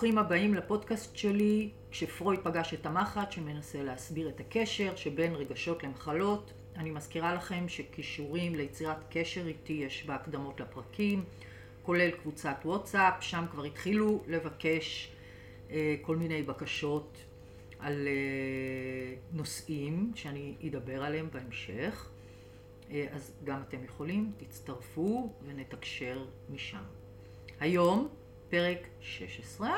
ברוכים הבאים לפודקאסט שלי, כשפרויד פגש את המחט, שמנסה להסביר את הקשר שבין רגשות למחלות. אני מזכירה לכם שכישורים ליצירת קשר איתי יש בהקדמות לפרקים, כולל קבוצת וואטסאפ, שם כבר התחילו לבקש אה, כל מיני בקשות על אה, נושאים שאני אדבר עליהם בהמשך. אה, אז גם אתם יכולים, תצטרפו ונתקשר משם. היום פרק 16,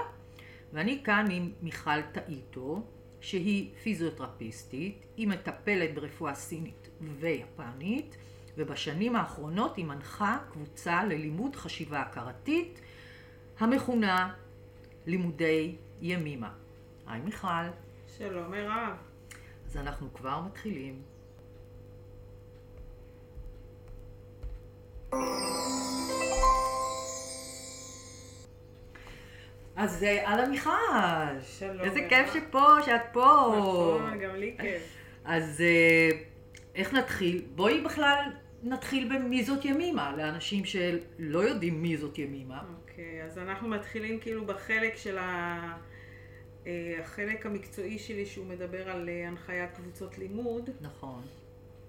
ואני כאן עם מיכל טאיטו, שהיא פיזיותרפיסטית, היא מטפלת ברפואה סינית ויפנית, ובשנים האחרונות היא מנחה קבוצה ללימוד חשיבה הכרתית, המכונה לימודי ימימה. היי מיכל. שלום מירב. אז אנחנו כבר מתחילים. אז אהלן מיכל. שלום. איזה. כיף שפה, שאת פה. נכון, גם לי כיף. אז אה, איך נתחיל? בואי בכלל נתחיל במי זאת ימימה, לאנשים שלא יודעים מי זאת ימימה. אוקיי, אז אנחנו מתחילים כאילו בחלק של ה... אה, החלק המקצועי שלי שהוא מדבר על אה, הנחיית קבוצות לימוד, נכון.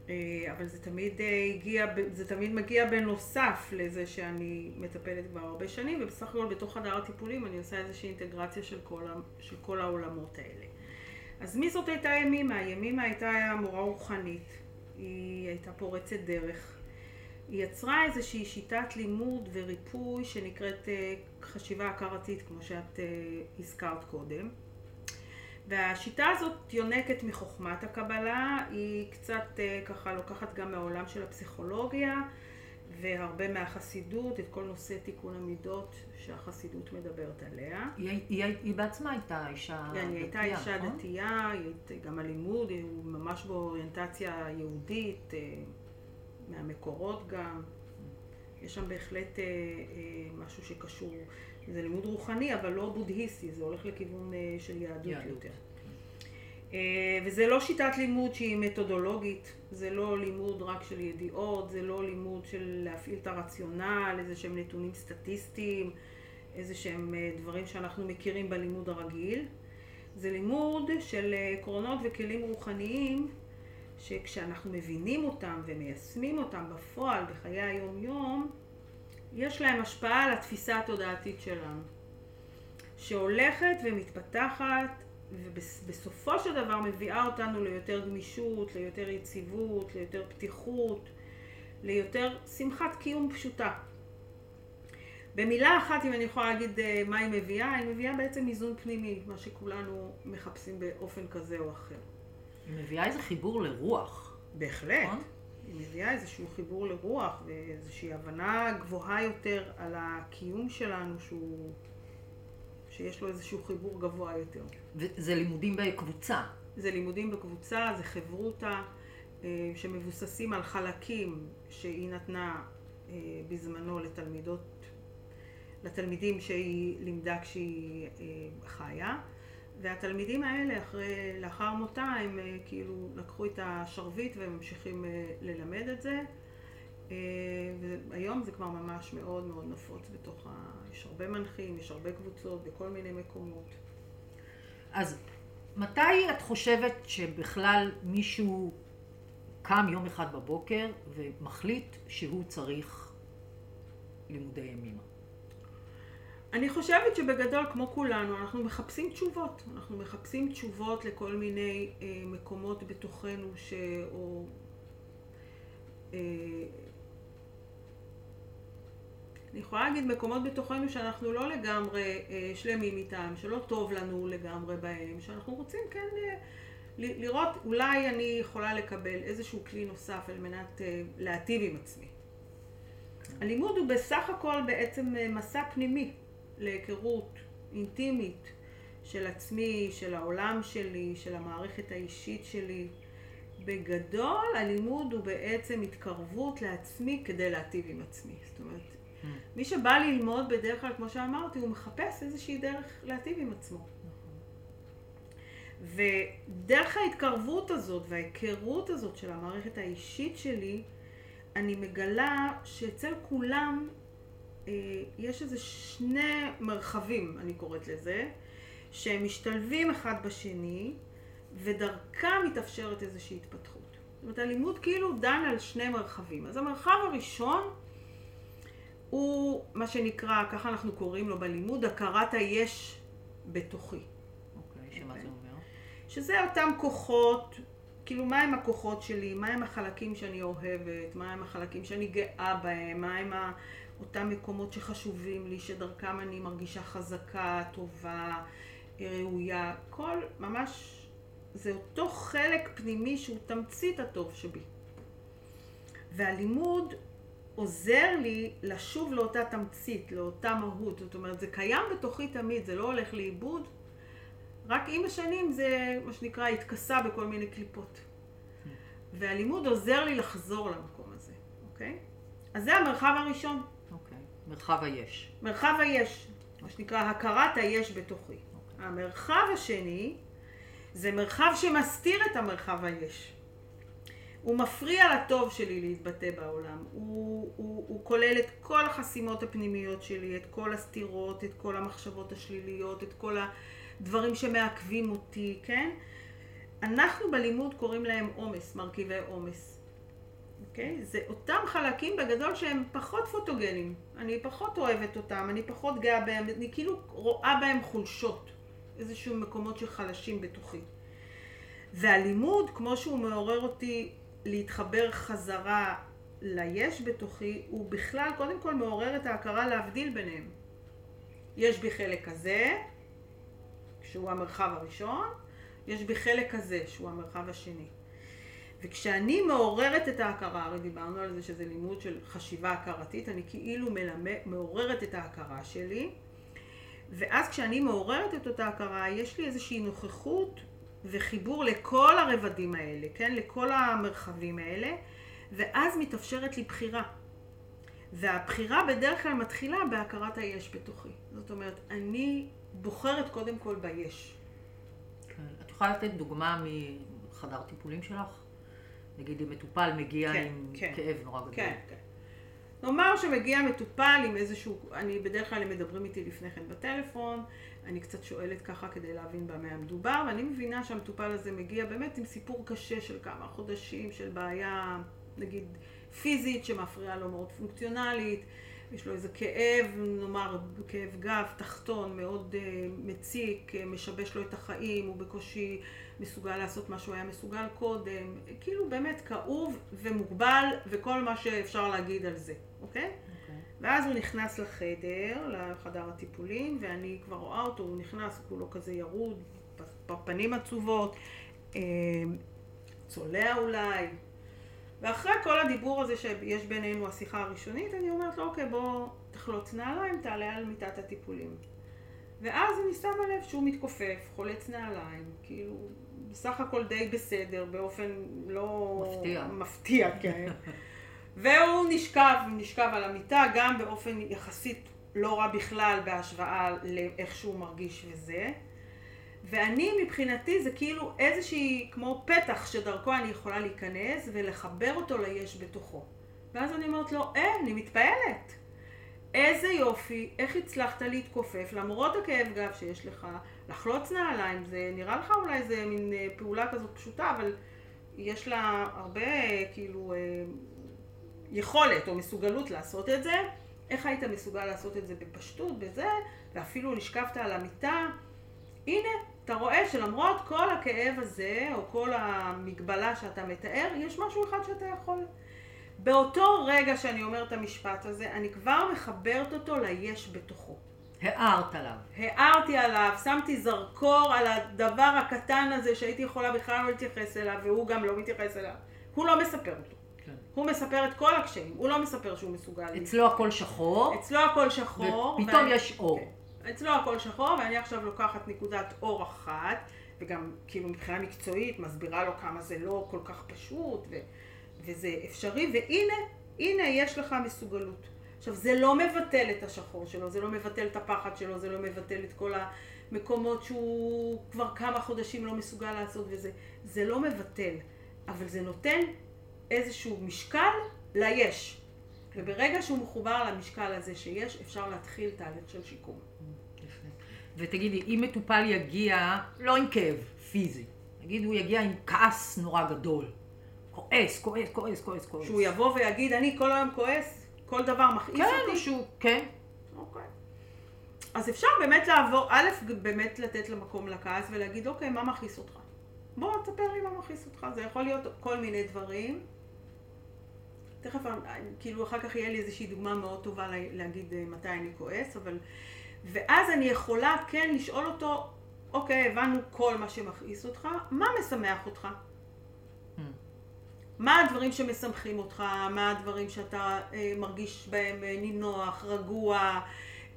אה, אבל זה תמיד אה, הגיע, זה תמיד מגיע בנוסף לזה שאני מטפלת כבר הרבה שנים, ובסך הכל בתוך חדר הטיפולים אני עושה איזושהי אינטגרציה של כל, של כל העולמות האלה. אז מי זאת הייתה ימימה? ימימה הייתה מורה רוחנית, היא הייתה פורצת דרך. היא יצרה איזושהי שיטת לימוד וריפוי שנקראת אה, חשיבה הכרתית, כמו שאת הזכרת קודם. והשיטה הזאת יונקת מחוכמת הקבלה, היא קצת אה, ככה לוקחת גם מהעולם של הפסיכולוגיה והרבה מהחסידות, את כל נושא תיקון המידות שהחסידות מדברת עליה. היא, היא, היא בעצמה הייתה אישה כן, היא הייתה דתייה, אישה נכון? דתייה, היא גם הלימוד הוא ממש באוריינטציה יהודית, אה, מהמקורות גם. יש שם בהחלט אה, משהו שקשור, זה לימוד רוחני, אבל לא בודהיסטי, זה הולך לכיוון אה, של יהדות, יהדות. יותר. אה, וזה לא שיטת לימוד שהיא מתודולוגית, זה לא לימוד רק של ידיעות, זה לא לימוד של להפעיל את הרציונל, איזה שהם נתונים סטטיסטיים, איזה שהם אה, דברים שאנחנו מכירים בלימוד הרגיל. זה לימוד של עקרונות וכלים רוחניים שכשאנחנו מבינים אותם ומיישמים אותם בפועל בחיי היום-יום, יש להם השפעה על התפיסה התודעתית שלנו, שהולכת ומתפתחת ובסופו של דבר מביאה אותנו ליותר גמישות, ליותר יציבות, ליותר פתיחות, ליותר שמחת קיום פשוטה. במילה אחת, אם אני יכולה להגיד אה, מה היא מביאה, היא מביאה בעצם איזון פנימי, מה שכולנו מחפשים באופן כזה או אחר. היא מביאה איזה חיבור לרוח. בהחלט. נכון. היא מביאה איזשהו חיבור לרוח ואיזושהי הבנה גבוהה יותר על הקיום שלנו, שהוא... שיש לו איזשהו חיבור גבוה יותר. וזה לימודים בקבוצה. זה לימודים בקבוצה, זה חברותה, אה, שמבוססים על חלקים שהיא נתנה אה, בזמנו לתלמידות, לתלמידים שהיא לימדה כשהיא אה, חיה. והתלמידים האלה, אחרי, לאחר מותה, הם אה, כאילו לקחו את השרביט והם ממשיכים אה, ללמד את זה. אה, והיום זה כבר ממש מאוד מאוד נפוץ בתוך ה... יש הרבה מנחים, יש הרבה קבוצות בכל מיני מקומות. אז מתי את חושבת שבכלל מישהו קם יום אחד בבוקר ומחליט שהוא צריך לימודי ימימה? אני חושבת שבגדול, כמו כולנו, אנחנו מחפשים תשובות. אנחנו מחפשים תשובות לכל מיני אה, מקומות בתוכנו ש... או... אה, אני יכולה להגיד מקומות בתוכנו שאנחנו לא לגמרי אה, שלמים איתם, שלא טוב לנו לגמרי בהם, שאנחנו רוצים כן אה, לראות, אולי אני יכולה לקבל איזשהו כלי נוסף על מנת אה, להטיב עם עצמי. הלימוד הוא בסך הכל בעצם אה, מסע פנימי להיכרות אינטימית של עצמי, של העולם שלי, של המערכת האישית שלי. בגדול, הלימוד הוא בעצם התקרבות לעצמי כדי להטיב עם עצמי. זאת אומרת, מי שבא ללמוד בדרך כלל, כמו שאמרתי, הוא מחפש איזושהי דרך להטיב עם עצמו. ודרך ההתקרבות הזאת וההיכרות הזאת של המערכת האישית שלי, אני מגלה שאצל כולם יש איזה שני מרחבים, אני קוראת לזה, שהם משתלבים אחד בשני, ודרכם מתאפשרת איזושהי התפתחות. זאת אומרת, הלימוד כאילו דן על שני מרחבים. אז המרחב הראשון הוא מה שנקרא, ככה אנחנו קוראים לו בלימוד, הכרת היש בתוכי. אוקיי, שמה זה אומר? שזה אותם כוחות, כאילו מה הם הכוחות שלי, מה הם החלקים שאני אוהבת, מה הם החלקים שאני גאה בהם, מה הם ה... אותם מקומות שחשובים לי, שדרכם אני מרגישה חזקה, טובה, ראויה, כל ממש, זה אותו חלק פנימי שהוא תמצית הטוב שבי. והלימוד עוזר לי לשוב לאותה תמצית, לאותה מהות, זאת אומרת זה קיים בתוכי תמיד, זה לא הולך לאיבוד, רק עם השנים זה מה שנקרא התכסה בכל מיני קליפות. והלימוד עוזר לי לחזור למקום הזה, אוקיי? אז זה המרחב הראשון. מרחב היש. מרחב היש, מה שנקרא הכרת היש בתוכי. המרחב השני זה מרחב שמסתיר את המרחב היש. הוא מפריע לטוב שלי להתבטא בעולם. הוא, הוא, הוא כולל את כל החסימות הפנימיות שלי, את כל הסתירות, את כל המחשבות השליליות, את כל הדברים שמעכבים אותי, כן? אנחנו בלימוד קוראים להם עומס, מרכיבי עומס. אוקיי? זה אותם חלקים בגדול שהם פחות פוטוגנים. אני פחות אוהבת אותם, אני פחות גאה בהם, אני כאילו רואה בהם חולשות. איזשהו מקומות שחלשים בתוכי. והלימוד, כמו שהוא מעורר אותי להתחבר חזרה ליש בתוכי, הוא בכלל קודם כל מעורר את ההכרה להבדיל ביניהם. יש בי חלק כזה, שהוא המרחב הראשון, יש בי חלק כזה, שהוא המרחב השני. וכשאני מעוררת את ההכרה, הרי דיברנו על זה שזה לימוד של חשיבה הכרתית, אני כאילו מלמד, מעוררת את ההכרה שלי, ואז כשאני מעוררת את אותה הכרה, יש לי איזושהי נוכחות וחיבור לכל הרבדים האלה, כן? לכל המרחבים האלה, ואז מתאפשרת לי בחירה. והבחירה בדרך כלל מתחילה בהכרת היש בתוכי. זאת אומרת, אני בוחרת קודם כל ביש. כן. את יכולה לתת דוגמה מחדר טיפולים שלך? נגיד אם מטופל מגיע כן, עם כן, כאב נורא גדול. כן, כן. נאמר שמגיע מטופל עם איזשהו, אני בדרך כלל הם מדברים איתי לפני כן בטלפון, אני קצת שואלת ככה כדי להבין במה המדובר, ואני מבינה שהמטופל הזה מגיע באמת עם סיפור קשה של כמה חודשים, של בעיה, נגיד, פיזית שמפריעה לו מאוד פונקציונלית, יש לו איזה כאב, נאמר כאב גב תחתון מאוד uh, מציק, uh, משבש לו את החיים, הוא בקושי מסוגל לעשות מה שהוא היה מסוגל קודם, כאילו באמת כאוב ומוגבל וכל מה שאפשר להגיד על זה, אוקיי? אוקיי. ואז הוא נכנס לחדר, לחדר הטיפולים, ואני כבר רואה אותו, הוא נכנס, כולו כזה ירוד, בפנים עצובות, אה, צולע אולי. ואחרי כל הדיבור הזה שיש בינינו, השיחה הראשונית, אני אומרת לו, אוקיי, בוא תחלוץ נעליים, תעלה על מיטת הטיפולים. ואז אני שמה לב שהוא מתכופף, חולץ נעליים, כאילו, בסך הכל די בסדר, באופן לא... מפתיע. מפתיע, כן. והוא נשכב, נשכב על המיטה, גם באופן יחסית לא רע בכלל בהשוואה לאיך שהוא מרגיש וזה. ואני מבחינתי זה כאילו איזושהי, כמו פתח שדרכו אני יכולה להיכנס ולחבר אותו ליש בתוכו. ואז אני אומרת לו, אה, אני מתפעלת. איזה יופי, איך הצלחת להתכופף למרות הכאב גב שיש לך, לחלוץ נעליים, זה נראה לך אולי איזה מין אה, פעולה כזאת פשוטה, אבל יש לה הרבה כאילו אה, יכולת או מסוגלות לעשות את זה. איך היית מסוגל לעשות את זה בפשטות, בזה, ואפילו נשכבת על המיטה. הנה, אתה רואה שלמרות כל הכאב הזה, או כל המגבלה שאתה מתאר, יש משהו אחד שאתה יכול. באותו רגע שאני אומרת את המשפט הזה, אני כבר מחברת אותו ליש בתוכו. הערת עליו. הערתי עליו, שמתי זרקור על הדבר הקטן הזה שהייתי יכולה בכלל לא להתייחס אליו, והוא גם לא מתייחס אליו. הוא לא מספר אותו. כן. הוא מספר את כל הקשיים, הוא לא מספר שהוא מסוגל. אצלו הכל שחור. אצלו הכל שחור. ופתאום ואני... יש אור. כן. אצלו הכל שחור, ואני עכשיו לוקחת נקודת אור אחת, וגם כאילו מבחינה מקצועית מסבירה לו כמה זה לא כל כך פשוט, ו... וזה אפשרי, והנה, הנה יש לך מסוגלות. עכשיו, זה לא מבטל את השחור שלו, זה לא מבטל את הפחד שלו, זה לא מבטל את כל המקומות שהוא כבר כמה חודשים לא מסוגל לעשות וזה. זה לא מבטל, אבל זה נותן איזשהו משקל ליש. וברגע שהוא מחובר למשקל הזה שיש, אפשר להתחיל תהליך של שיקום. ותגידי, אם מטופל יגיע, לא עם כאב פיזי, נגיד הוא יגיע עם כעס נורא גדול, כועס, כועס, כועס, כועס, כועס. שהוא יבוא ויגיד, אני כל היום כועס, כל דבר מכעיס כן, אותי. שהוא, כן. אוקיי. אז אפשר באמת לעבור, א', באמת לתת למקום לכעס ולהגיד, אוקיי, מה מכעיס אותך? בוא, תספר לי מה מכעיס אותך. זה יכול להיות כל מיני דברים. תכף, כאילו, אחר כך יהיה לי איזושהי דוגמה מאוד טובה לה- להגיד אה, מתי אני כועס, אבל... ואז אני יכולה כן לשאול אותו, אוקיי, הבנו כל מה שמכעיס אותך, מה משמח אותך? מה הדברים שמשמחים אותך? מה הדברים שאתה אה, מרגיש בהם אה, נינוח, רגוע,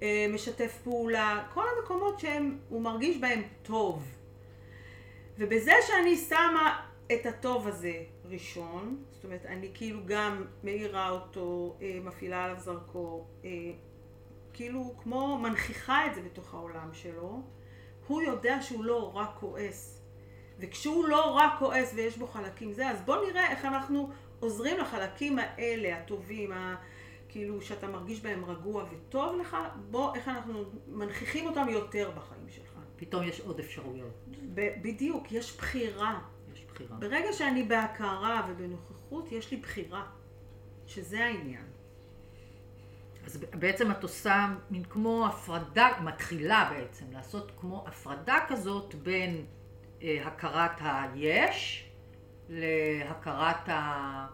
אה, משתף פעולה? כל המקומות שהוא מרגיש בהם טוב. ובזה שאני שמה את הטוב הזה ראשון, זאת אומרת, אני כאילו גם מאירה אותו, מפעילה עליו זרקור, כאילו כמו מנכיחה את זה בתוך העולם שלו, הוא יודע שהוא לא רק כועס. וכשהוא לא רק כועס ויש בו חלקים זה, אז בוא נראה איך אנחנו עוזרים לחלקים האלה, הטובים, ה... כאילו שאתה מרגיש בהם רגוע וטוב לך, בוא, איך אנחנו מנכיחים אותם יותר בחיים שלך. פתאום יש עוד אפשרויות, ב- בדיוק, יש בחירה. יש בחירה. ברגע שאני בהכרה ובנוכחות, יש לי בחירה, שזה העניין. אז בעצם את עושה מין כמו הפרדה, מתחילה בעצם לעשות כמו הפרדה כזאת בין הכרת היש להכרת ה...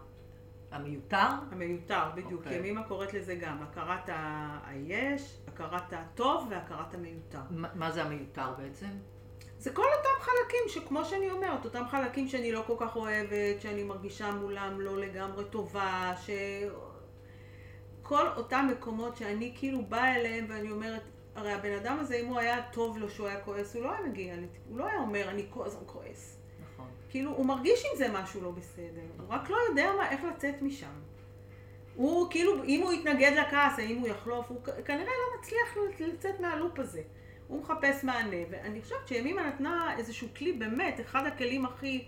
המיותר. המיותר, בדיוק. אוקיי. כי ימימה קוראת לזה גם, הכרת ה- היש, הכרת הטוב והכרת המיותר. מה מה זה המיותר בעצם? זה כל אותם חלקים שכמו שאני אומרת, אותם חלקים שאני לא כל כך אוהבת, שאני מרגישה מולם לא לגמרי טובה, ש... כל אותם מקומות שאני כאילו באה אליהם ואני אומרת, הרי הבן אדם הזה, אם הוא היה טוב לו שהוא היה כועס, הוא לא היה מגיע, הוא לא היה אומר, אני כל הזמן כועס. נכון. כאילו, הוא מרגיש עם זה משהו לא בסדר, הוא רק לא יודע מה, איך לצאת משם. הוא כאילו, אם הוא יתנגד לכעס, האם הוא יחלוף, הוא כנראה לא מצליח לצאת מהלופ הזה. הוא מחפש מענה, ואני חושבת שימימה נתנה איזשהו כלי, באמת, אחד הכלים הכי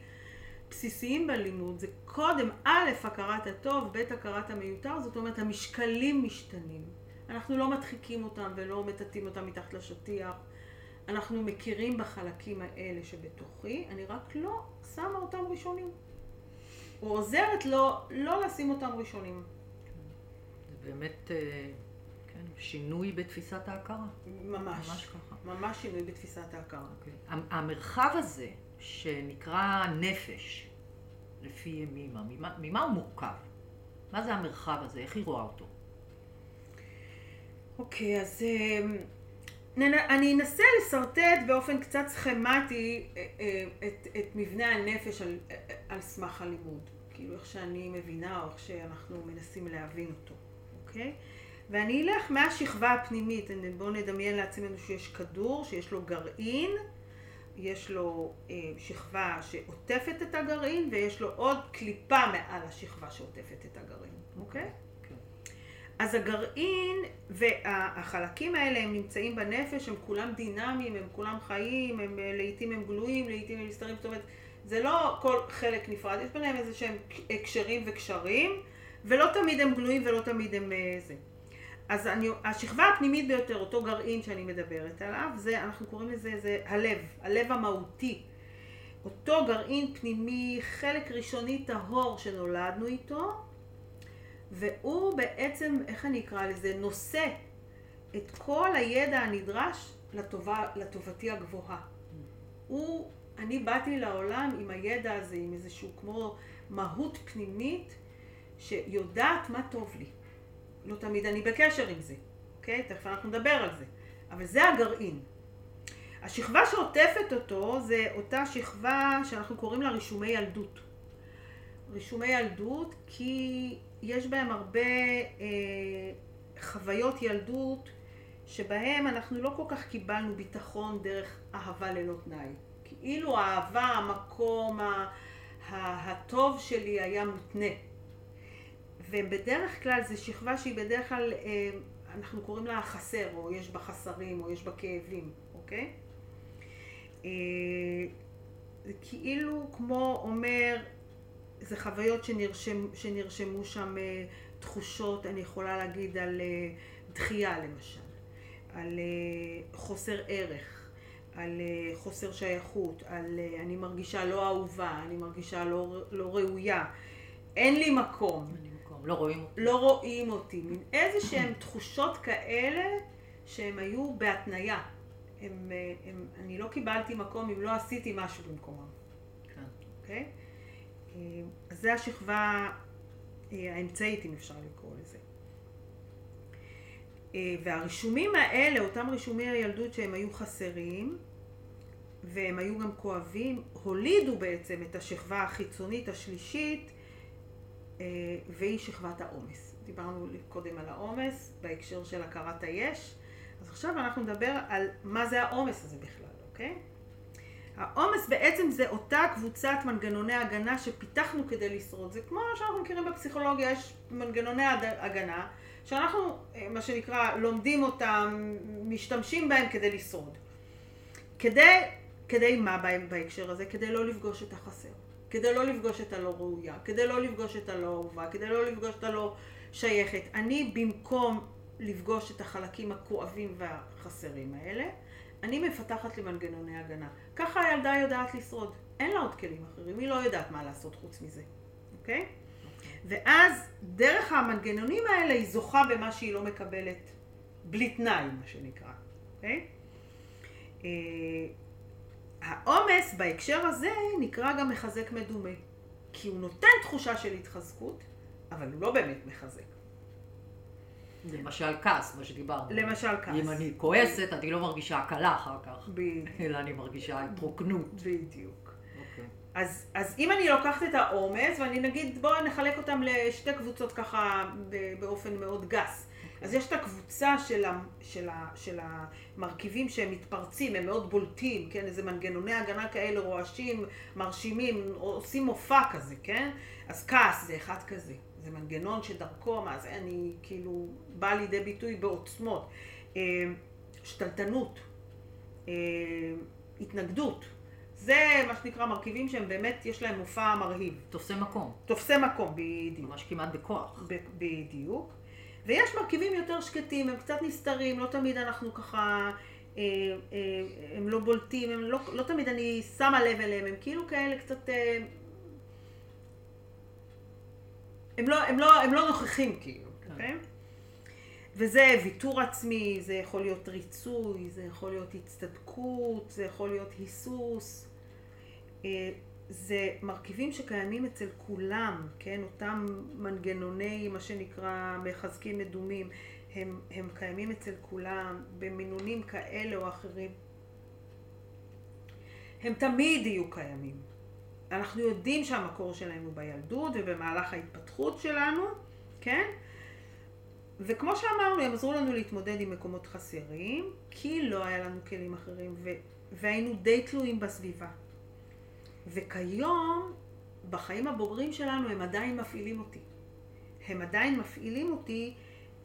בסיסיים בלימוד, זה קודם, א', הכרת הטוב, ב', הכרת המיותר, זאת אומרת, המשקלים משתנים. אנחנו לא מדחיקים אותם ולא מטאטאים אותם מתחת לשטיח. אנחנו מכירים בחלקים האלה שבתוכי, אני רק לא שמה אותם ראשונים. או עוזרת לו לא לשים אותם ראשונים. זה באמת אה, כן, שינוי בתפיסת ההכרה. ממש. ממש ככה. ממש שינוי בתפיסת ההכרה. אוקיי. המ- המרחב הזה, שנקרא נפש, לפי ימימה, ממה, ממה הוא מורכב? מה זה המרחב הזה? איך היא רואה אותו? אוקיי, אז אמ, אני אנסה לשרטט באופן קצת סכמטי אה, אה, את, את מבנה הנפש על, אה, על סמך הלימוד. כאילו איך שאני מבינה או איך שאנחנו מנסים להבין אותו, אוקיי? ואני אלך מהשכבה הפנימית, בואו נדמיין לעצמנו שיש כדור, שיש לו גרעין, יש לו שכבה שעוטפת את הגרעין, ויש לו עוד קליפה מעל השכבה שעוטפת את הגרעין, אוקיי? אז הגרעין והחלקים האלה הם נמצאים בנפש, הם כולם דינמיים, הם כולם חיים, הם אה, לעיתים הם גלויים, לעיתים הם נסתרים, זאת אומרת, זה לא כל חלק נפרד, יש ביניהם איזה שהם הקשרים וקשרים, ולא תמיד הם גלויים ולא תמיד הם אה, זה. אז אני, השכבה הפנימית ביותר, אותו גרעין שאני מדברת עליו, זה, אנחנו קוראים לזה, זה הלב, הלב המהותי. אותו גרעין פנימי, חלק ראשוני טהור שנולדנו איתו, והוא בעצם, איך אני אקרא לזה, נושא את כל הידע הנדרש לטובה, לטובתי הגבוהה. הוא, אני באתי לעולם עם הידע הזה, עם איזשהו כמו מהות פנימית שיודעת מה טוב לי. לא תמיד אני בקשר עם זה, אוקיי? תכף אנחנו נדבר על זה. אבל זה הגרעין. השכבה שעוטפת אותו זה אותה שכבה שאנחנו קוראים לה רישומי ילדות. רישומי ילדות כי יש בהם הרבה אה, חוויות ילדות שבהם אנחנו לא כל כך קיבלנו ביטחון דרך אהבה ללא תנאי. כאילו האהבה, המקום הטוב שלי היה מותנה. ובדרך כלל זו שכבה שהיא בדרך כלל, אה, אנחנו קוראים לה חסר, או יש בה חסרים, או יש בה כאבים, אוקיי? אה, זה כאילו כמו אומר, זה חוויות שנרשם, שנרשמו שם אה, תחושות, אני יכולה להגיד על אה, דחייה למשל, על אה, חוסר ערך, על חוסר שייכות, על אני מרגישה לא אהובה, אני מרגישה לא, לא ראויה, אין לי מקום. אין לי מקום, לא רואים אותי. לא רואים אותי, מין איזה שהן תחושות כאלה שהן היו בהתניה. הם, הם, אני לא קיבלתי מקום אם לא עשיתי משהו במקומם. כן. אוקיי? אז זה השכבה האמצעית, אם אפשר לקרוא לזה. אה, והרישומים האלה, אותם רישומי הילדות שהם היו חסרים, והם היו גם כואבים, הולידו בעצם את השכבה החיצונית השלישית, אה, והיא שכבת העומס. דיברנו קודם על העומס בהקשר של הכרת היש, אז עכשיו אנחנו נדבר על מה זה העומס הזה בכלל, אוקיי? העומס בעצם זה אותה קבוצת מנגנוני הגנה שפיתחנו כדי לשרוד. זה כמו שאנחנו מכירים בפסיכולוגיה, יש מנגנוני הגנה שאנחנו, אה, מה שנקרא, לומדים אותם, משתמשים בהם כדי לשרוד. כדי, כדי מה בהקשר הזה? כדי לא לפגוש את החסר. כדי לא לפגוש את הלא ראויה, כדי לא לפגוש את הלא אהובה, כדי לא לפגוש את הלא שייכת. אני במקום לפגוש את החלקים הכואבים והחסרים האלה, אני מפתחת לי מנגנוני הגנה. ככה הילדה יודעת לשרוד. אין לה עוד כלים אחרים, היא לא יודעת מה לעשות חוץ מזה, אוקיי? Okay? ואז דרך המנגנונים האלה היא זוכה במה שהיא לא מקבלת בלי תנאי, מה שנקרא, אוקיי? Okay? אה, העומס בהקשר הזה נקרא גם מחזק מדומה, כי הוא נותן תחושה של התחזקות, אבל הוא לא באמת מחזק. למשל כעס, מה שדיברנו. למשל כעס. אם אני כועסת, אני לא מרגישה הקלה אחר כך. בדיוק. אלא אני מרגישה התרוקנות. בדיוק. אוקיי. אז, אז אם אני לוקחת את העומס, ואני נגיד, בואו נחלק אותם לשתי קבוצות ככה באופן מאוד גס. אז יש את הקבוצה של, ה, של, ה, של המרכיבים שהם מתפרצים, הם מאוד בולטים, כן? איזה מנגנוני הגנה כאלה רועשים, מרשימים, עושים מופע כזה, כן? אז כעס זה אחד כזה. זה מנגנון שדרכו, מה זה, אני כאילו, בא לידי ביטוי בעוצמות. אה, שתלטנות, אה, התנגדות, זה מה שנקרא מרכיבים שהם באמת, יש להם מופע מרהיב. תופסי מקום. תופסי מקום, בדיוק. ממש כמעט בכוח. בדיוק. ויש מרכיבים יותר שקטים, הם קצת נסתרים, לא תמיד אנחנו ככה, אה, אה, הם לא בולטים, הם לא, לא תמיד אני שמה לב אליהם, הם כאילו כאלה קצת אה, הם לא, הם לא, הם לא נוכחים כאילו, כן. אוקיי? וזה ויתור עצמי, זה יכול להיות ריצוי, זה יכול להיות הצטדקות, זה יכול להיות היסוס. זה מרכיבים שקיימים אצל כולם, כן? אותם מנגנוני, מה שנקרא, מחזקים מדומים, הם, הם קיימים אצל כולם במינונים כאלה או אחרים. הם תמיד יהיו קיימים. אנחנו יודעים שהמקור שלהם הוא בילדות ובמהלך ההתפתחות שלנו, כן? וכמו שאמרנו, הם עזרו לנו להתמודד עם מקומות חסרים, כי לא היה לנו כלים אחרים, ו- והיינו די תלויים בסביבה. וכיום, בחיים הבוגרים שלנו, הם עדיין מפעילים אותי. הם עדיין מפעילים אותי,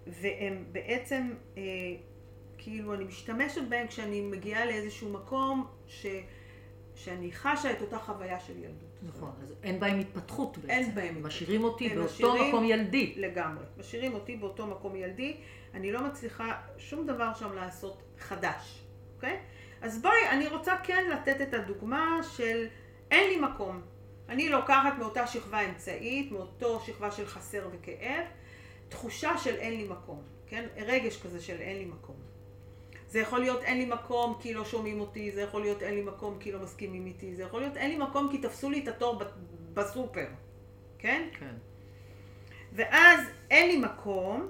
והם בעצם, אה, כאילו, אני משתמשת בהם כשאני מגיעה לאיזשהו מקום ש... שאני חשה את אותה חוויה של ילדות. נכון, אז אין בהם התפתחות בעצם. אין בהם. משאירים אותי באותו משאירים מקום ילדי. לגמרי. משאירים אותי באותו מקום ילדי. אני לא מצליחה שום דבר שם לעשות חדש, אוקיי? אז בואי, אני רוצה כן לתת את הדוגמה של אין לי מקום. אני לוקחת מאותה שכבה אמצעית, מאותו שכבה של חסר וכאב, תחושה של אין לי מקום, כן? רגש כזה של אין לי מקום. זה יכול להיות אין לי מקום כי לא שומעים אותי, זה יכול להיות אין לי מקום כי לא מסכימים איתי, זה יכול להיות אין לי מקום כי תפסו לי את התור בסופר, כן? כן. ואז אין לי מקום,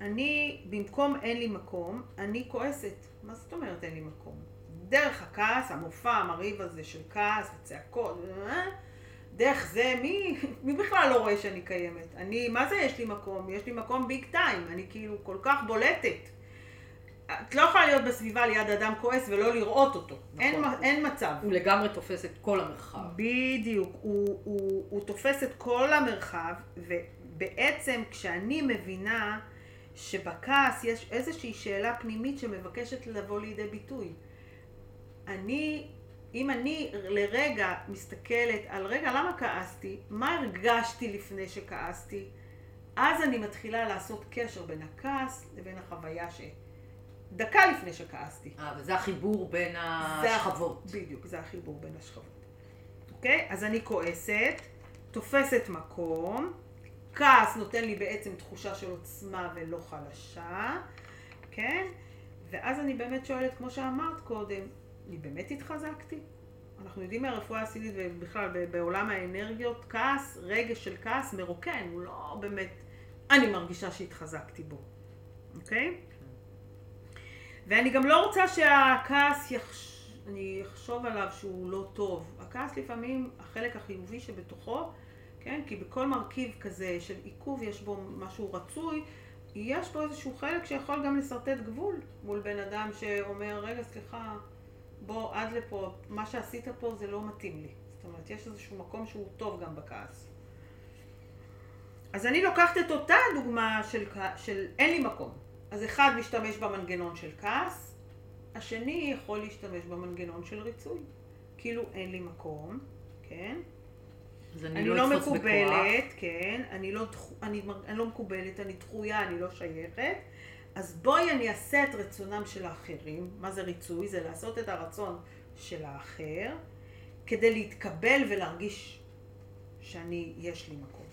אני, במקום אין לי מקום, אני כועסת. מה זאת אומרת אין לי מקום? דרך הכעס, המופע המרהיב הזה של כעס וצעקות, אה? דרך זה, מי, מי בכלל לא רואה שאני קיימת? אני, מה זה יש לי מקום? יש לי מקום ביג טיים, אני כאילו כל כך בולטת. את לא יכולה להיות בסביבה ליד אדם כועס ולא לראות אותו. נכון. אין, אין מצב. הוא לגמרי תופס את כל המרחב. בדיוק. הוא, הוא, הוא תופס את כל המרחב, ובעצם כשאני מבינה שבכעס יש איזושהי שאלה פנימית שמבקשת לבוא לידי ביטוי. אני, אם אני לרגע מסתכלת על רגע, למה כעסתי? מה הרגשתי לפני שכעסתי? אז אני מתחילה לעשות קשר בין הכעס לבין החוויה ש... דקה לפני שכעסתי. אה, וזה החיבור בין השכבות. זה, בדיוק, זה החיבור בין השכבות. אוקיי? אז אני כועסת, תופסת מקום, כעס נותן לי בעצם תחושה של עוצמה ולא חלשה, כן? ואז אני באמת שואלת, כמו שאמרת קודם, אני באמת התחזקתי? אנחנו יודעים מהרפואה הסינית ובכלל בעולם האנרגיות, כעס, רגש של כעס מרוקן, הוא לא באמת, אני מרגישה שהתחזקתי בו, אוקיי? ואני גם לא רוצה שהכעס, יחש... אני אחשוב עליו שהוא לא טוב. הכעס לפעמים, החלק החיובי שבתוכו, כן? כי בכל מרכיב כזה של עיכוב יש בו משהו רצוי, יש בו איזשהו חלק שיכול גם לשרטט גבול מול בן אדם שאומר, רגע, סליחה, בוא עד לפה, מה שעשית פה זה לא מתאים לי. זאת אומרת, יש איזשהו מקום שהוא טוב גם בכעס. אז אני לוקחת את אותה דוגמה של, של אין לי מקום. אז אחד משתמש במנגנון של כעס, השני יכול להשתמש במנגנון של ריצוי. כאילו אין לי מקום, כן? אז אני, אני לא, לא מקובלת, כן, אני לא, אני, אני לא מקובלת, אני דחויה, אני לא שייכת. אז בואי אני אעשה את רצונם של האחרים. מה זה ריצוי? זה לעשות את הרצון של האחר, כדי להתקבל ולהרגיש שאני, יש לי מקום.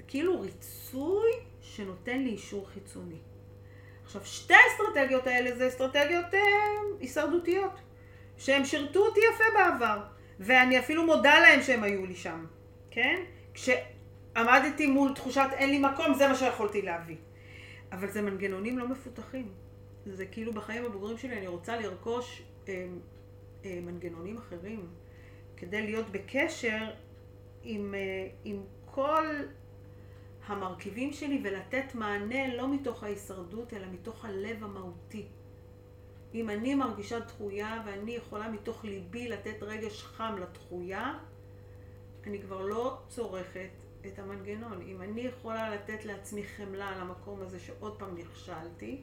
זה כאילו ריצוי שנותן לי אישור חיצוני. עכשיו, שתי האסטרטגיות האלה זה אסטרטגיות אה, הישרדותיות, שהם שירתו אותי יפה בעבר, ואני אפילו מודה להם שהם היו לי שם, כן? כשעמדתי מול תחושת אין לי מקום, זה מה שיכולתי להביא. אבל זה מנגנונים לא מפותחים. זה כאילו בחיים הבוגרים שלי אני רוצה לרכוש אה, אה, מנגנונים אחרים, כדי להיות בקשר עם, אה, עם כל המרכיבים שלי ולתת מענה לא מתוך ההישרדות, אלא מתוך הלב המהותי. אם אני מרגישה דחויה ואני יכולה מתוך ליבי לתת רגש חם לדחויה, אני כבר לא צורכת את המנגנון. אם אני יכולה לתת לעצמי חמלה על המקום הזה שעוד פעם נכשלתי,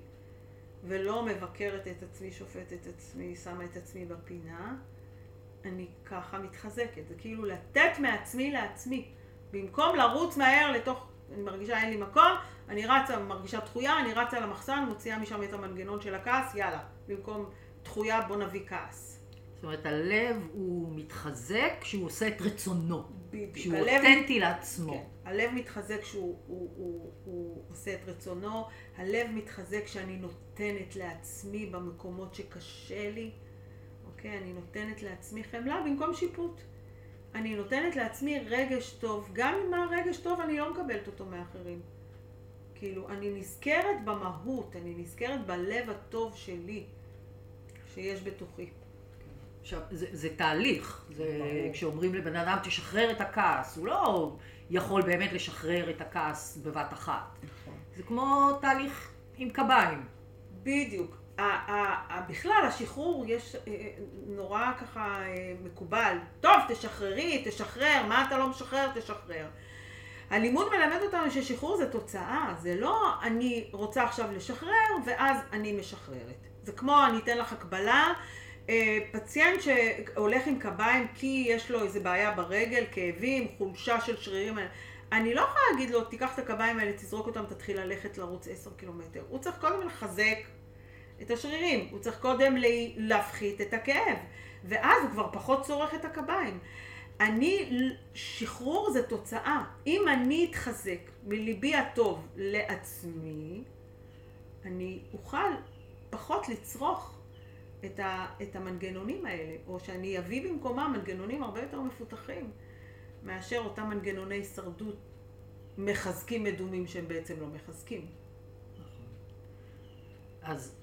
ולא מבקרת את עצמי, שופטת את עצמי, שמה את עצמי בפינה, אני ככה מתחזקת. זה כאילו לתת מעצמי לעצמי. במקום לרוץ מהר לתוך אני מרגישה אין לי מקום, אני רצה, מרגישה דחויה, אני רצה למחסן, מוציאה משם את המנגנון של הכעס, יאללה, במקום דחויה בוא נביא כעס. זאת אומרת, הלב הוא מתחזק כשהוא עושה את רצונו. בדיוק. כשהוא אותנטי לעצמו. כן. הלב מתחזק כשהוא הוא, הוא, הוא עושה את רצונו, הלב מתחזק כשאני נותנת לעצמי במקומות שקשה לי, אוקיי? אני נותנת לעצמי חמלה במקום שיפוט. אני נותנת לעצמי רגש טוב, גם אם הרגש טוב אני לא מקבלת אותו מאחרים. כאילו, אני נזכרת במהות, אני נזכרת בלב הטוב שלי, שיש בתוכי. עכשיו, זה, זה תהליך. זה, כשאומרים לבן אדם, תשחרר את הכעס, הוא לא יכול באמת לשחרר את הכעס בבת אחת. נכון. זה כמו תהליך עם קביים. בדיוק. בכלל, השחרור יש אה, נורא ככה אה, מקובל. טוב, תשחררי, תשחרר, מה אתה לא משחרר, תשחרר. הלימוד מלמד אותנו ששחרור זה תוצאה, זה לא אני רוצה עכשיו לשחרר ואז אני משחררת. זה כמו, אני אתן לך הקבלה, פציינט שהולך עם קביים כי יש לו איזה בעיה ברגל, כאבים, חולשה של שרירים, אני לא יכולה להגיד לו, תיקח את הקביים האלה, תזרוק אותם, תתחיל ללכת לרוץ עשר קילומטר. הוא צריך קודם לחזק את השרירים, הוא צריך קודם להפחית את הכאב, ואז הוא כבר פחות צורך את הקביים. אני, שחרור זה תוצאה. אם אני אתחזק מליבי הטוב לעצמי, אני אוכל פחות לצרוך את, ה, את המנגנונים האלה, או שאני אביא במקומם מנגנונים הרבה יותר מפותחים מאשר אותם מנגנוני הישרדות מחזקים מדומים שהם בעצם לא מחזקים. נכון. אז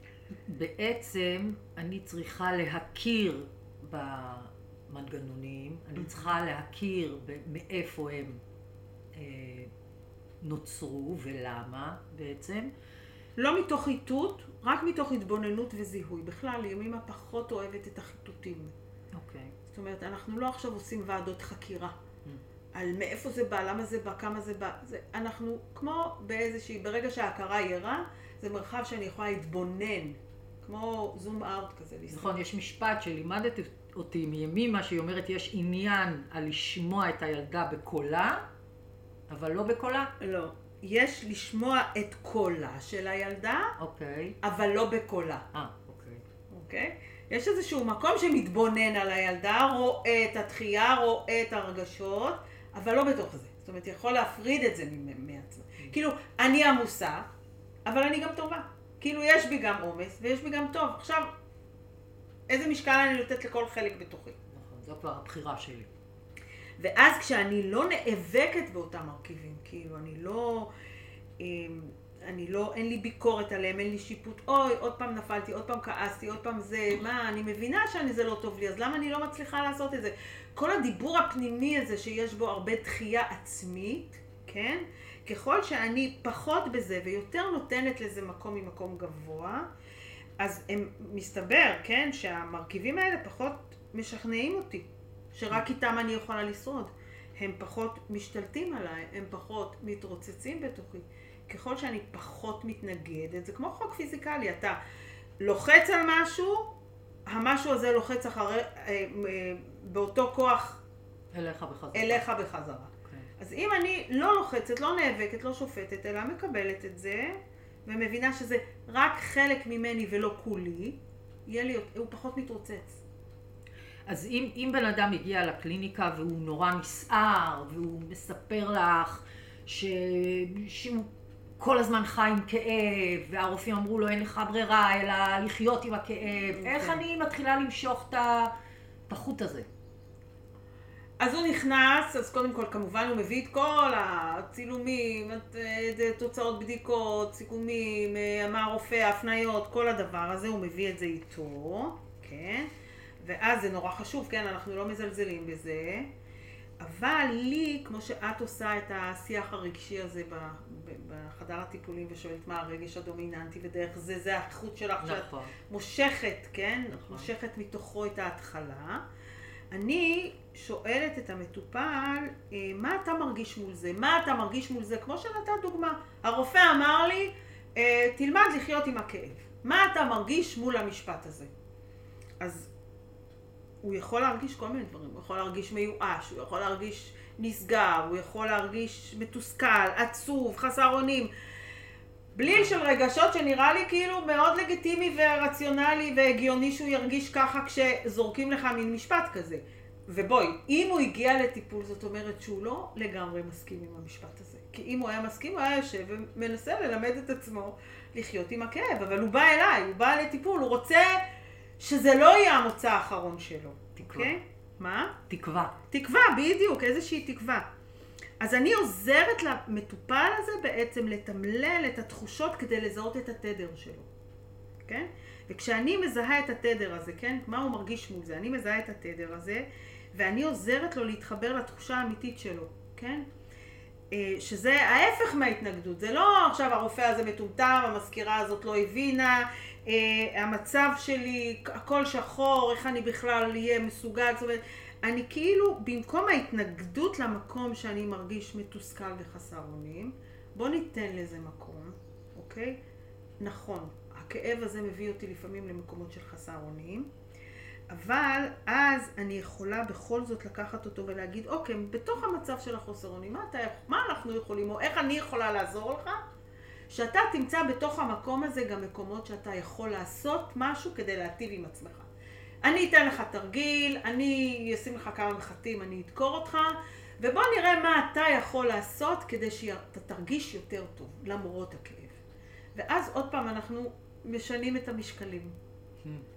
בעצם אני צריכה להכיר במנגנונים, אני צריכה להכיר מאיפה הם אה, נוצרו ולמה בעצם. לא מתוך איתות, רק מתוך התבוננות וזיהוי. בכלל, ימימה פחות אוהבת את החיטוטים. אוקיי. Okay. זאת אומרת, אנחנו לא עכשיו עושים ועדות חקירה. Mm. על מאיפה זה בא, למה זה בא, כמה זה בא. זה, אנחנו כמו באיזושהי, ברגע שההכרה היא ערה, זה מרחב שאני יכולה להתבונן כמו זום אאוט כזה. נכון, יש משפט שלימדת אותי מימימה, שהיא אומרת, יש עניין על לשמוע את הילדה בקולה, אבל לא בקולה. לא. יש לשמוע את קולה של הילדה, אוקיי. אבל לא בקולה, אה, אוקיי. אוקיי? יש איזשהו מקום שמתבונן על הילדה, רואה את התחייה, רואה את הרגשות, אבל לא בתוך זה. זאת אומרת, יכול להפריד את זה ממ- מעצמו. כאילו, אני עמוסה, אבל אני גם טובה. כאילו, יש בי גם עומס ויש בי גם טוב. עכשיו, איזה משקל אני נותנת לכל חלק בתוכי. נכון, זו כבר הבחירה שלי. ואז כשאני לא נאבקת באותם מרכיבים, כאילו אני לא, אמ, אני לא, אין לי ביקורת עליהם, אין לי שיפוט, אוי, עוד פעם נפלתי, עוד פעם כעסתי, עוד פעם זה, מה, אני מבינה שזה לא טוב לי, אז למה אני לא מצליחה לעשות את זה? כל הדיבור הפנימי הזה שיש בו הרבה דחייה עצמית, כן? ככל שאני פחות בזה ויותר נותנת לזה מקום ממקום גבוה, אז הם, מסתבר, כן, שהמרכיבים האלה פחות משכנעים אותי, שרק איתם אני יכולה לשרוד. הם פחות משתלטים עליי, הם פחות מתרוצצים בתוכי. ככל שאני פחות מתנגדת, זה כמו חוק פיזיקלי, אתה לוחץ על משהו, המשהו הזה לוחץ אחרי, אה, אה, באותו כוח אליך בחזרה. אליך בחזרה. אוקיי. אז אם אני לא לוחצת, לא נאבקת, לא שופטת, אלא מקבלת את זה, ומבינה שזה רק חלק ממני ולא כולי, יהיה לי, הוא פחות מתרוצץ. אז אם, אם בן אדם הגיע לקליניקה והוא נורא נסער, והוא מספר לך ש... שהוא כל הזמן חי עם כאב, והרופאים אמרו לו אין לך ברירה אלא לחיות עם הכאב, אוקיי. איך אני מתחילה למשוך את את החוט הזה? אז הוא נכנס, אז קודם כל כמובן הוא מביא את כל הצילומים, את, את תוצאות בדיקות, סיכומים, אה, מה הרופא, ההפניות, כל הדבר הזה, הוא מביא את זה איתו, כן? ואז זה נורא חשוב, כן? אנחנו לא מזלזלים בזה. אבל לי, כמו שאת עושה את השיח הרגשי הזה בחדר הטיפולים ושואלת מה הרגש הדומיננטי ודרך זה, זה החוט שלך שאת נכון. מושכת, כן? נכון. מושכת מתוכו את ההתחלה. אני שואלת את המטופל, אה, מה אתה מרגיש מול זה? מה אתה מרגיש מול זה? כמו שנתת דוגמה. הרופא אמר לי, אה, תלמד לחיות עם הכאב. מה אתה מרגיש מול המשפט הזה? אז הוא יכול להרגיש כל מיני דברים. הוא יכול להרגיש מיואש, הוא יכול להרגיש נסגר, הוא יכול להרגיש מתוסכל, עצוב, חסר אונים. בליל של רגשות שנראה לי כאילו מאוד לגיטימי ורציונלי והגיוני שהוא ירגיש ככה כשזורקים לך מין משפט כזה. ובואי, אם הוא הגיע לטיפול, זאת אומרת שהוא לא לגמרי מסכים עם המשפט הזה. כי אם הוא היה מסכים, הוא היה יושב ומנסה ללמד את עצמו לחיות עם הכאב. אבל הוא בא אליי, הוא בא לטיפול, הוא רוצה שזה לא יהיה המוצא האחרון שלו. תקווה. אוקיי? מה? תקווה. תקווה, בדיוק, איזושהי תקווה. אז אני עוזרת למטופל הזה בעצם לתמלל את התחושות כדי לזהות את התדר שלו, כן? וכשאני מזהה את התדר הזה, כן? מה הוא מרגיש מול זה? אני מזהה את התדר הזה, ואני עוזרת לו להתחבר לתחושה האמיתית שלו, כן? אה, שזה ההפך מההתנגדות, זה לא עכשיו הרופא הזה מטומטם, המזכירה הזאת לא הבינה, אה, המצב שלי, הכל שחור, איך אני בכלל אהיה מסוגל, זאת אומרת, אני כאילו, במקום ההתנגדות למקום שאני מרגיש מתוסכל וחסר אונים, בוא ניתן לזה מקום, אוקיי? נכון, הכאב הזה מביא אותי לפעמים למקומות של חסר אונים, אבל אז אני יכולה בכל זאת לקחת אותו ולהגיד, אוקיי, בתוך המצב של החוסר אונים, מה, אתה, מה אנחנו יכולים, או איך אני יכולה לעזור לך? שאתה תמצא בתוך המקום הזה גם מקומות שאתה יכול לעשות משהו כדי להטיב עם עצמך. אני אתן לך תרגיל, אני אשים לך כמה מחטים, אני אדקור אותך, ובוא נראה מה אתה יכול לעשות כדי שאתה תרגיש יותר טוב, למרות הכאב. ואז עוד פעם אנחנו משנים את המשקלים.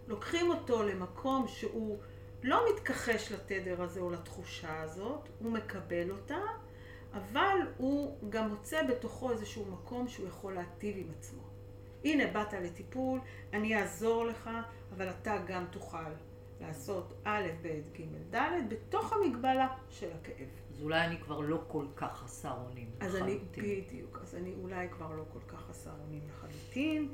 לוקחים אותו למקום שהוא לא מתכחש לתדר הזה או לתחושה הזאת, הוא מקבל אותה, אבל הוא גם מוצא בתוכו איזשהו מקום שהוא יכול להטיב עם עצמו. הנה באת לטיפול, אני אעזור לך, אבל אתה גם תוכל לעשות א', ב', ג', ד', בתוך המגבלה של הכאב. אז אולי אני כבר לא כל כך חסר אונים. אז אני, לחלוטין. בדיוק, אז אני אולי כבר לא כל כך חסר אונים לחלוטין,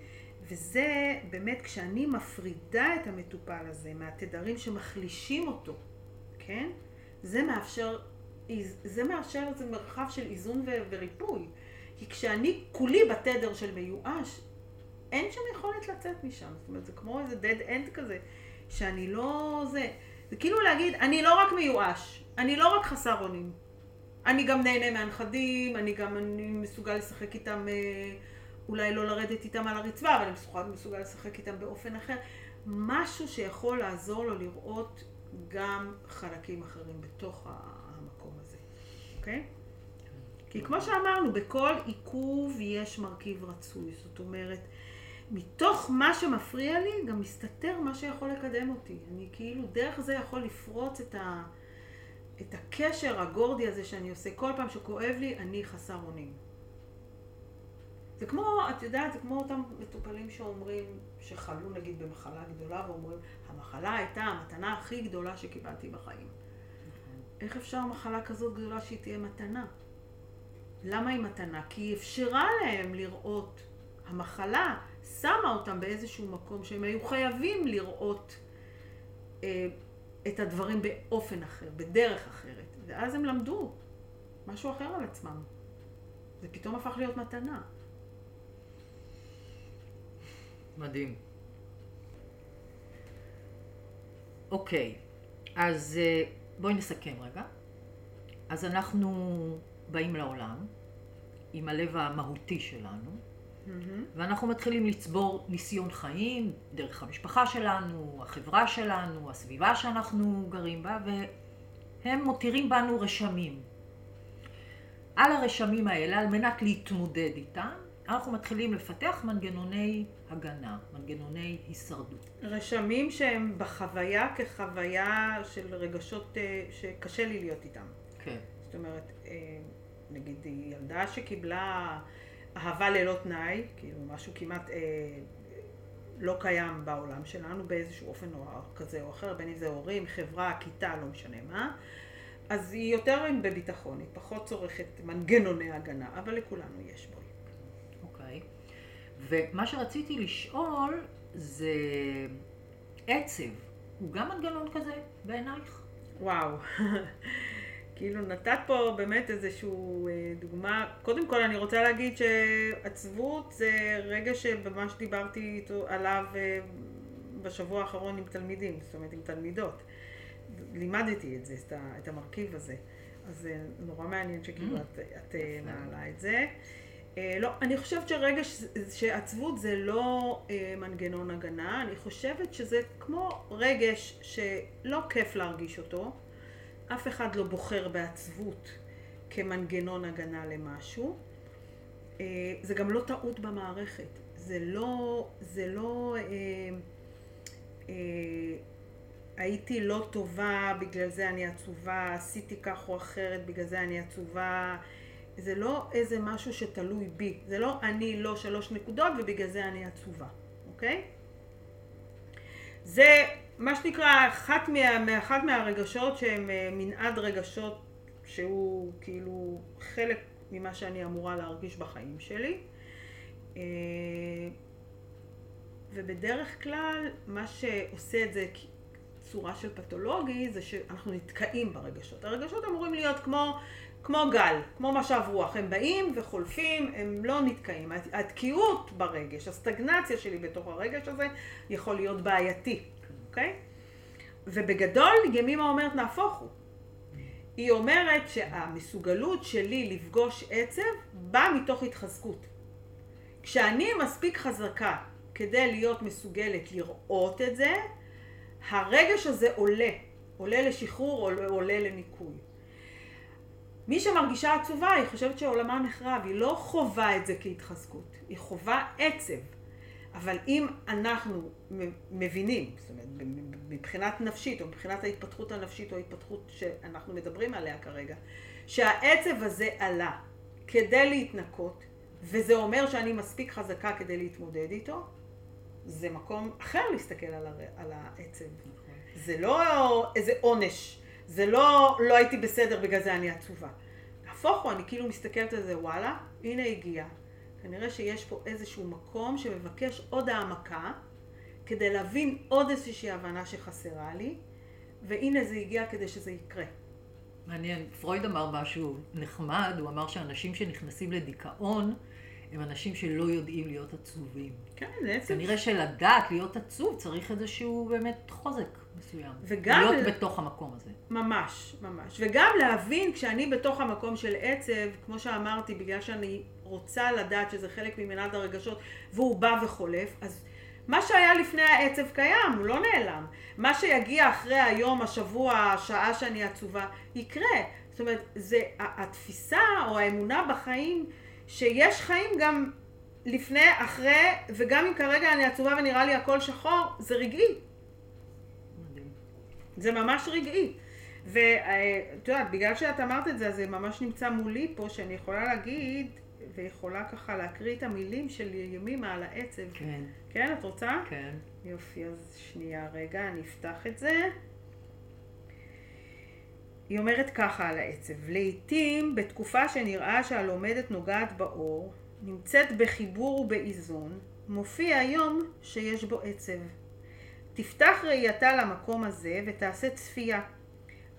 וזה באמת כשאני מפרידה את המטופל הזה מהתדרים שמחלישים אותו, כן? זה מאפשר, זה מאפשר איזה מרחב של איזון וריפוי. כי כשאני כולי בתדר של מיואש, אין שם יכולת לצאת משם. זאת אומרת, זה כמו איזה dead end כזה, שאני לא... זה... זה כאילו להגיד, אני לא רק מיואש, אני לא רק חסר אונים. אני גם נהנה מהנכדים, אני גם אני מסוגל לשחק איתם, אה, אולי לא לרדת איתם על הרצפה, אבל אני מסוגל, לשחק איתם באופן אחר. משהו שיכול לעזור לו לראות גם חלקים אחרים בתוך המקום הזה, אוקיי? כי כמו שאמרנו, בכל עיכוב יש מרכיב רצוי. זאת אומרת, מתוך מה שמפריע לי, גם מסתתר מה שיכול לקדם אותי. אני כאילו, דרך זה יכול לפרוץ את, ה, את הקשר הגורדי הזה שאני עושה. כל פעם שכואב לי, אני חסר אונים. זה כמו, את יודעת, זה כמו אותם מטופלים שאומרים, שחלו נגיד במחלה גדולה, ואומרים, המחלה הייתה המתנה הכי גדולה שקיבלתי בחיים. איך אפשר מחלה כזאת גדולה שהיא תהיה מתנה? למה היא מתנה? כי היא אפשרה להם לראות, המחלה שמה אותם באיזשהו מקום שהם היו חייבים לראות אה, את הדברים באופן אחר, בדרך אחרת. ואז הם למדו משהו אחר על עצמם. זה פתאום הפך להיות מתנה. מדהים. אוקיי, אז אה, בואי נסכם רגע. אז אנחנו באים לעולם עם הלב המהותי שלנו, mm-hmm. ואנחנו מתחילים לצבור ניסיון חיים דרך המשפחה שלנו, החברה שלנו, הסביבה שאנחנו גרים בה, והם מותירים בנו רשמים. על הרשמים האלה, על מנת להתמודד איתם, אנחנו מתחילים לפתח מנגנוני הגנה, מנגנוני הישרדות. רשמים שהם בחוויה כחוויה של רגשות אה, שקשה לי להיות איתם. כן. זאת אומרת, אה, נגיד ילדה שקיבלה אהבה ללא תנאי, כאילו משהו כמעט אה, לא קיים בעולם שלנו באיזשהו אופן או כזה או אחר, בין אם זה הורים, חברה, כיתה, לא משנה מה, אז היא יותר בביטחון, היא פחות צורכת מנגנוני הגנה, אבל לכולנו יש. ומה שרציתי לשאול זה עצב, הוא גם מנגנון כזה בעינייך? וואו. כאילו נתת פה באמת איזושהי אה, דוגמה. קודם כל אני רוצה להגיד שעצבות זה רגע שממש דיברתי איתו עליו אה, בשבוע האחרון עם תלמידים, זאת אומרת עם תלמידות. לימדתי את זה, את המרכיב הזה. אז זה נורא מעניין שכאילו mm. את, את אה, מעלה את זה. לא, אני חושבת שרגע שעצבות זה לא מנגנון הגנה, אני חושבת שזה כמו רגש שלא כיף להרגיש אותו. אף אחד לא בוחר בעצבות כמנגנון הגנה למשהו. אה, זה גם לא טעות במערכת. זה לא, זה לא, אה, אה, הייתי לא טובה, בגלל זה אני עצובה, עשיתי כך או אחרת, בגלל זה אני עצובה. זה לא איזה משהו שתלוי בי. זה לא אני לא שלוש נקודות ובגלל זה אני עצובה, אוקיי? זה מה שנקרא, אחת מה, אחת מהרגשות שהם אה, מנעד רגשות שהוא כאילו חלק ממה שאני אמורה להרגיש בחיים שלי. אה, ובדרך כלל מה שעושה את זה צורה של פתולוגי זה שאנחנו נתקעים ברגשות. הרגשות אמורים להיות כמו, כמו גל, כמו משב רוח. הם באים וחולפים, הם לא נתקעים. התקיעות ברגש, הסטגנציה שלי בתוך הרגש הזה יכול להיות בעייתי. אוקיי? ובגדול ימימה אומרת נהפוך הוא. היא אומרת שהמסוגלות שלי לפגוש עצב באה מתוך התחזקות. כשאני מספיק חזקה כדי להיות מסוגלת לראות את זה, הרגש הזה עולה. עולה לשחרור, עולה, עולה לניקוי. מי שמרגישה עצובה, היא חושבת שעולמה נחרב, היא לא חווה את זה כהתחזקות, היא חווה עצב. אבל אם אנחנו מבינים, זאת אומרת, מבחינת נפשית, או מבחינת ההתפתחות הנפשית, או ההתפתחות שאנחנו מדברים עליה כרגע, שהעצב הזה עלה כדי להתנקות, וזה אומר שאני מספיק חזקה כדי להתמודד איתו, זה מקום אחר להסתכל על, הר... על העצב. נכון. זה לא איזה עונש, זה לא לא הייתי בסדר, בגלל זה אני עצובה. נהפוך הוא, אני כאילו מסתכלת על זה, וואלה, הנה הגיע, כנראה שיש פה איזשהו מקום שמבקש עוד העמקה, כדי להבין עוד איזושהי הבנה שחסרה לי, והנה זה הגיע כדי שזה יקרה. מעניין. פרויד אמר משהו נחמד, הוא אמר שאנשים שנכנסים לדיכאון, הם אנשים שלא יודעים להיות עצובים. כן, זה עצב. כנראה שלדעת להיות עצוב צריך איזשהו באמת חוזק מסוים. וגם- להיות בתוך המקום הזה. ממש, ממש. וגם להבין כשאני בתוך המקום של עצב, כמו שאמרתי, בגלל שאני רוצה לדעת שזה חלק ממנעד הרגשות, והוא בא וחולף, אז מה שהיה לפני העצב קיים, הוא לא נעלם. מה שיגיע אחרי היום, השבוע, השעה שאני עצובה, יקרה. זאת אומרת, זה התפיסה או האמונה בחיים, שיש חיים גם לפני, אחרי, וגם אם כרגע אני עצובה ונראה לי הכל שחור, זה רגעי. זה ממש רגעי. ואת יודעת, בגלל שאת אמרת את זה, אז זה ממש נמצא מולי פה, שאני יכולה להגיד, ויכולה ככה להקריא את המילים של ימימה על העצב. כן, כן, את רוצה? כן. יופי, אז שנייה רגע, אני אפתח את זה. היא אומרת ככה על העצב: לעתים בתקופה שנראה שהלומדת נוגעת באור, נמצאת בחיבור ובאיזון, מופיע יום שיש בו עצב. תפתח ראייתה למקום הזה ותעשה צפייה.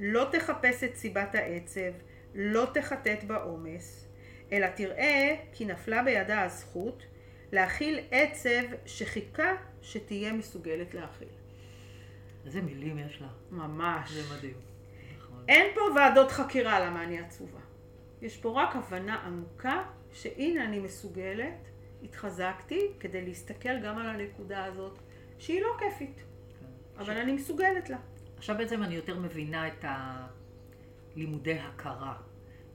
לא תחפש את סיבת העצב, לא תחטט בעומס, אלא תראה כי נפלה בידה הזכות להכיל עצב שחיכה שתהיה מסוגלת להכיל. איזה מילים יש לה. ממש. זה מדהים. נכון. אין פה ועדות חקירה למה אני עצובה. יש פה רק הבנה עמוקה שהנה אני מסוגלת, התחזקתי כדי להסתכל גם על הנקודה הזאת שהיא לא כיפית. אבל אני מסוגלת לה. עכשיו בעצם אני יותר מבינה את הלימודי הכרה,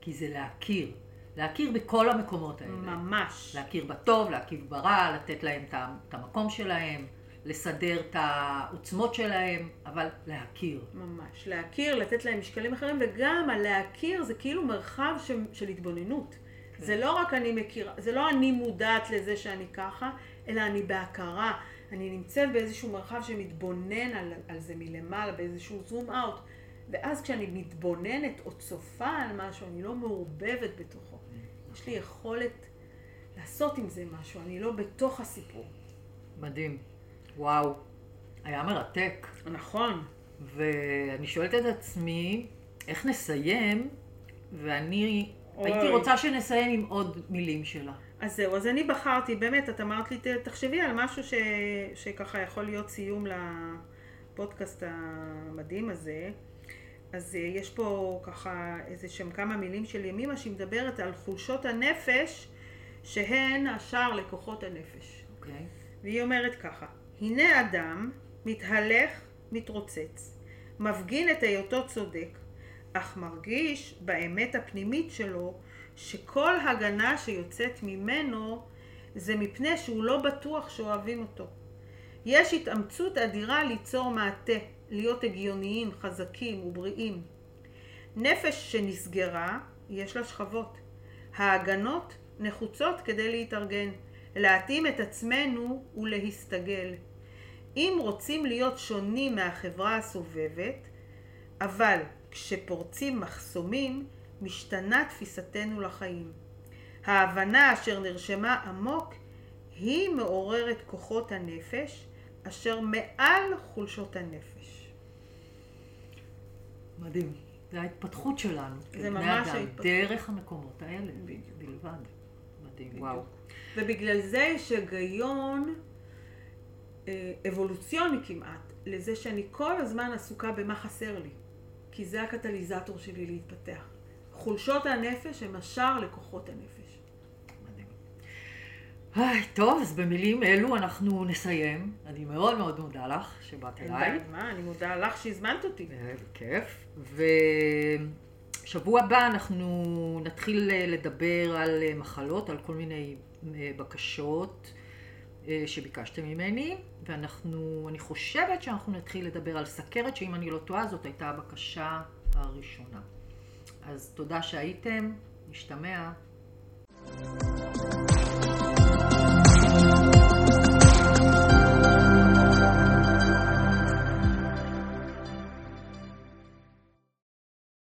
כי זה להכיר. להכיר בכל המקומות האלה. ממש. להכיר בטוב, להכיר ברע, לתת להם את המקום שלהם, לסדר את העוצמות שלהם, אבל להכיר. ממש. להכיר, לתת להם משקלים אחרים, וגם הלהכיר זה כאילו מרחב ש... של התבוננות. כן. זה לא רק אני מכירה, זה לא אני מודעת לזה שאני ככה, אלא אני בהכרה. אני נמצאת באיזשהו מרחב שמתבונן על, על זה מלמעלה, באיזשהו זום אאוט. ואז כשאני מתבוננת או צופה על משהו, אני לא מעורבבת בתוכו. יש לי יכולת לעשות עם זה משהו, אני לא בתוך הסיפור. מדהים. וואו. היה מרתק. נכון. ואני שואלת את עצמי, איך נסיים? ואני אוי. הייתי רוצה שנסיים עם עוד מילים שלה. אז זהו, אז אני בחרתי, באמת, את אמרת לי, תחשבי על משהו ש, שככה יכול להיות סיום לפודקאסט המדהים הזה. אז אה, יש פה ככה איזה שהם כמה מילים של ימימה שהיא מדברת על חולשות הנפש שהן השער לכוחות הנפש. אוקיי? והיא אומרת ככה, הנה אדם מתהלך, מתרוצץ, מפגין את היותו צודק, אך מרגיש באמת הפנימית שלו שכל הגנה שיוצאת ממנו זה מפני שהוא לא בטוח שאוהבים אותו. יש התאמצות אדירה ליצור מעטה, להיות הגיוניים, חזקים ובריאים. נפש שנסגרה, יש לה שכבות. ההגנות נחוצות כדי להתארגן, להתאים את עצמנו ולהסתגל. אם רוצים להיות שונים מהחברה הסובבת, אבל כשפורצים מחסומים, משתנה תפיסתנו לחיים. ההבנה אשר נרשמה עמוק היא מעוררת כוחות הנפש אשר מעל חולשות הנפש. מדהים. זה ההתפתחות שלנו. זה ממש אדם, ההתפתחות. דרך המקומות האלה. בדיוק. בלבד. מדהים. בדיוק. וואו. ובגלל זה יש היגיון אה, אבולוציוני כמעט, לזה שאני כל הזמן עסוקה במה חסר לי. כי זה הקטליזטור שלי להתפתח. חולשות הנפש הם השער לכוחות הנפש. מדהים. היי, טוב, אז במילים אלו אנחנו נסיים. אני מאוד מאוד מודה לך שבאת אין אליי. בעיה, מה, אני מודה לך שהזמנת אותי. אה, בכיף. ושבוע הבא אנחנו נתחיל אה, לדבר על אה, מחלות, על כל מיני בקשות שביקשתם ממני, ואנחנו, אני חושבת שאנחנו נתחיל לדבר על סכרת, שאם אני לא טועה זאת הייתה הבקשה הראשונה. אז תודה שהייתם, נשתמע. thank you